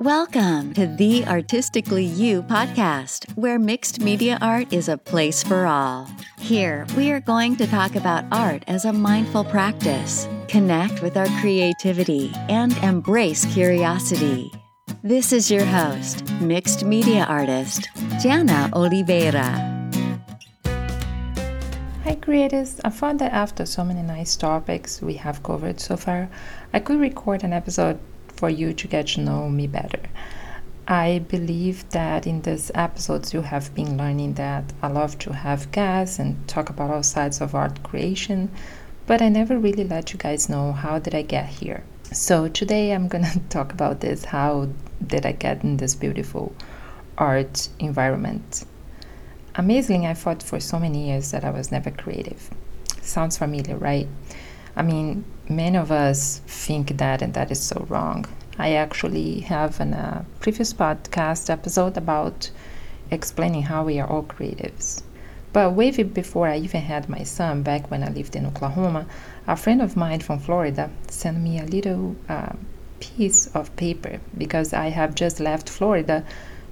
Welcome to the Artistically You podcast, where mixed media art is a place for all. Here, we are going to talk about art as a mindful practice, connect with our creativity, and embrace curiosity. This is your host, mixed media artist, Jana Oliveira. Hi, creators. I found that after so many nice topics we have covered so far, I could record an episode for you to get to know me better. I believe that in these episodes you have been learning that I love to have guests and talk about all sides of art creation, but I never really let you guys know how did I get here. So today I'm gonna talk about this how did I get in this beautiful art environment. Amazingly, I thought for so many years that I was never creative. Sounds familiar, right? I mean, many of us think that, and that is so wrong. I actually have in a uh, previous podcast episode about explaining how we are all creatives. But way before I even had my son, back when I lived in Oklahoma, a friend of mine from Florida sent me a little uh, piece of paper because I have just left Florida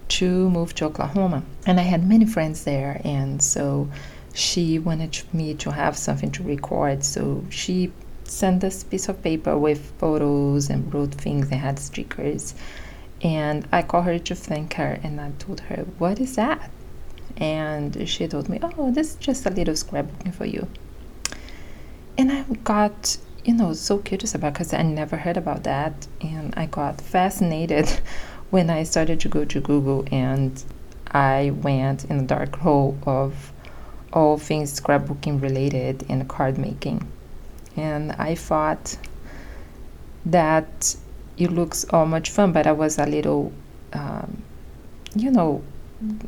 to move to Oklahoma. And I had many friends there, and so she wanted me to have something to record. So she sent this piece of paper with photos and wrote things and had stickers. And I called her to thank her, and I told her, What is that? And she told me, Oh, this is just a little scrapbooking for you. And I got, you know, so curious about because I never heard about that. And I got fascinated when I started to go to Google and I went in the dark hole of all things scrapbooking related and card making. And I thought that it looks all much fun, but I was a little, um, you know,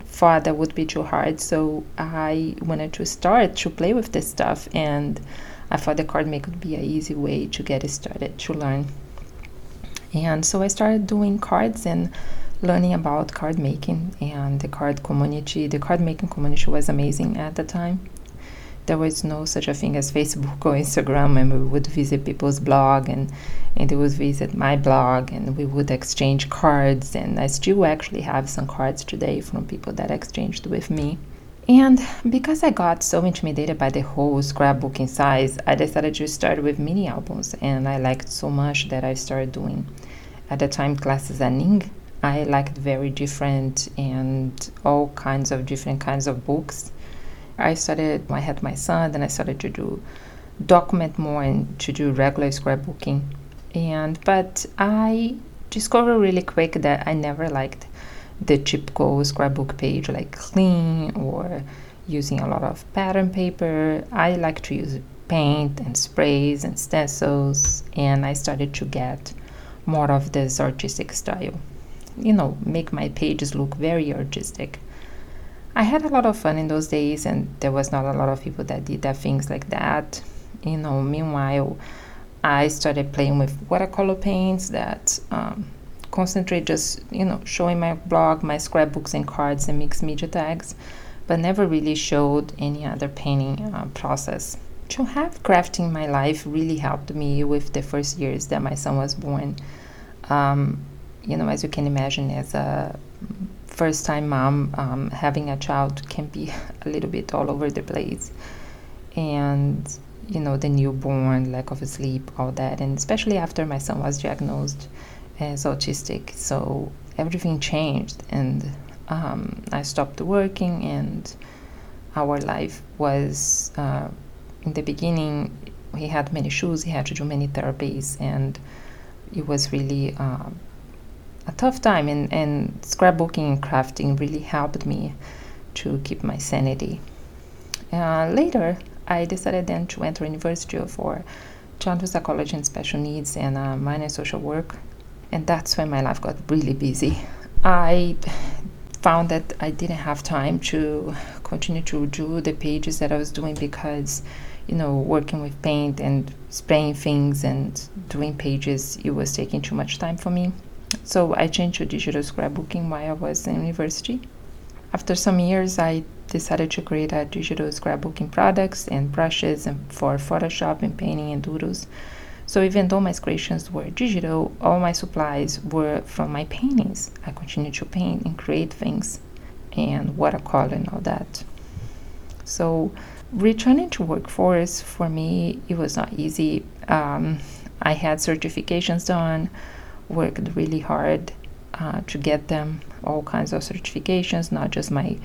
thought that would be too hard. So I wanted to start to play with this stuff, and I thought the card making would be an easy way to get started to learn and so I started doing cards and learning about card making and the card community. The card making community was amazing at the time. There was no such a thing as Facebook or Instagram, and we would visit people's blog and, and they would visit my blog and we would exchange cards. And I still actually have some cards today from people that exchanged with me. And because I got so intimidated by the whole scrapbooking size, I decided to start with mini albums, and I liked so much that I started doing at the time classes at Ning. I liked very different and all kinds of different kinds of books. I started, I had my son, then I started to do document more and to do regular scrapbooking. And but I discovered really quick that I never liked the typical scrapbook page like clean or using a lot of pattern paper. I like to use paint and sprays and stencils and I started to get more of this artistic style. You know, make my pages look very artistic. I had a lot of fun in those days and there was not a lot of people that did that things like that. You know, meanwhile I started playing with watercolor paints that um, concentrate just you know showing my blog my scrapbooks and cards and mixed media tags but never really showed any other painting uh, process to have crafting my life really helped me with the first years that my son was born um, you know as you can imagine as a first time mom um, having a child can be a little bit all over the place and you know the newborn lack of sleep all that and especially after my son was diagnosed as autistic. So everything changed, and um, I stopped working, and our life was uh, in the beginning. He had many shoes, He had to do many therapies, and it was really uh, a tough time. And, and scrapbooking and crafting really helped me to keep my sanity. Uh, later, I decided then to enter university for childhood psychology and special needs and uh, minor social work and that's when my life got really busy. I found that I didn't have time to continue to do the pages that I was doing because, you know, working with paint and spraying things and doing pages, it was taking too much time for me. So I changed to digital scrapbooking while I was in university. After some years, I decided to create a digital scrapbooking products and brushes and for Photoshop and painting and doodles So even though my creations were digital, all my supplies were from my paintings. I continued to paint and create things and watercolor and all that. So returning to workforce for me, it was not easy. Um, I had certifications done, worked really hard uh, to get them, all kinds of certifications, not just my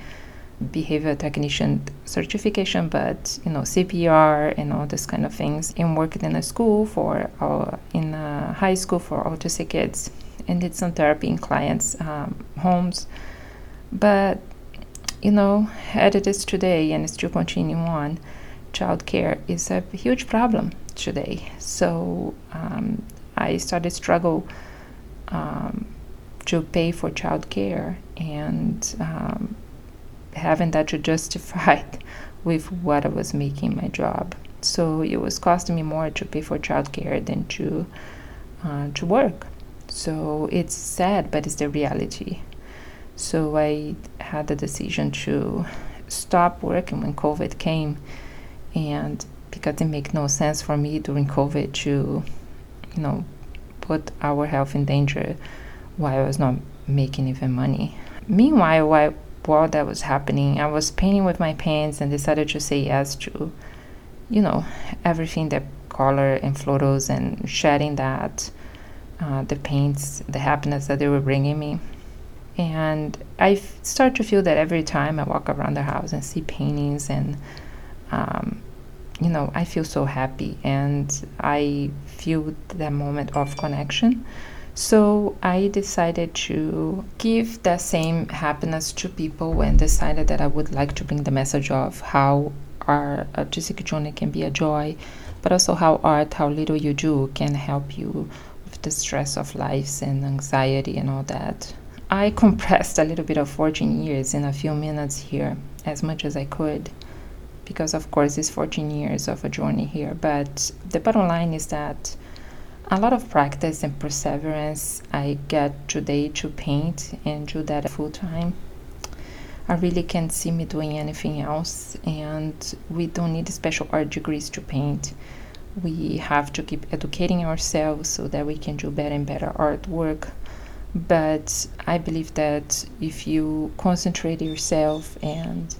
behavior technician certification, but you know CPR and all this kind of things. And worked in a school for in a high school for autistic kids, and did some therapy in clients' um, homes. But you know, as it is today, and still continuing on, childcare is a huge problem today. So um, I started struggle um, to pay for childcare and um, having that to justify with what I was making my job. So it was costing me more to pay for childcare than to uh, to work. So it's sad, but it's the reality. So I had the decision to stop working when COVID came, and because it made no sense for me during COVID to, you know, put our health in danger while I was not making even money. Meanwhile, while while that was happening, I was painting with my paints and decided to say yes to, you know, everything that color and photos and shedding that, uh, the paints, the happiness that they were bringing me. And I f- start to feel that every time I walk around the house and see paintings and, um, you know, I feel so happy and I feel that moment of connection so I decided to give that same happiness to people and decided that I would like to bring the message of how our artistic uh, journey can be a joy, but also how art, how little you do, can help you with the stress of life and anxiety and all that. I compressed a little bit of 14 years in a few minutes here, as much as I could, because of course it's 14 years of a journey here. But the bottom line is that a lot of practice and perseverance I get today to paint and do that full time. I really can't see me doing anything else, and we don't need special art degrees to paint. We have to keep educating ourselves so that we can do better and better artwork. But I believe that if you concentrate yourself and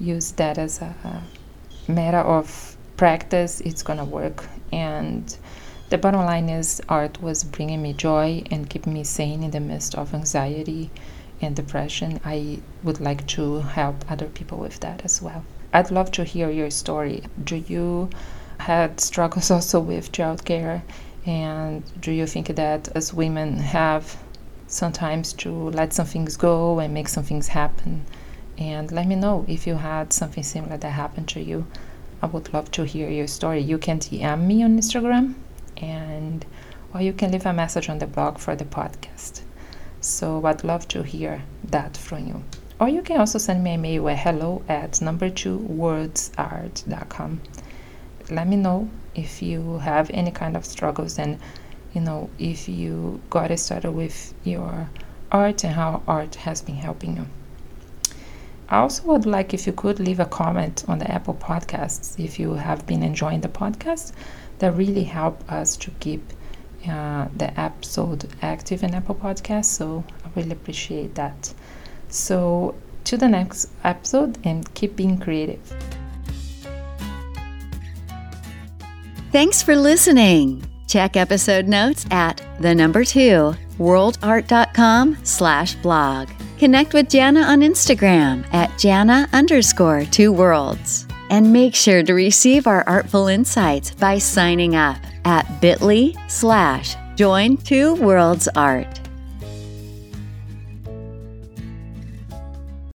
use that as a matter of practice, it's gonna work. And the bottom line is, art was bringing me joy and keeping me sane in the midst of anxiety and depression. I would like to help other people with that as well. I'd love to hear your story. Do you had struggles also with childcare? And do you think that as women have sometimes to let some things go and make some things happen? And let me know if you had something similar that happened to you. I would love to hear your story. You can DM me on Instagram and or you can leave a message on the blog for the podcast. So I'd love to hear that from you. Or you can also send me a mail at hello at number two wordsart.com. Let me know if you have any kind of struggles and you know if you got started with your art and how art has been helping you. I also would like if you could leave a comment on the Apple Podcasts if you have been enjoying the podcast that really help us to keep uh, the episode active in Apple Podcasts. So I really appreciate that. So to the next episode and keep being creative. Thanks for listening. Check episode notes at the number two worldart.com slash blog. Connect with Jana on Instagram at Jana underscore two worlds. And make sure to receive our artful insights by signing up at bit.ly slash join two worlds art.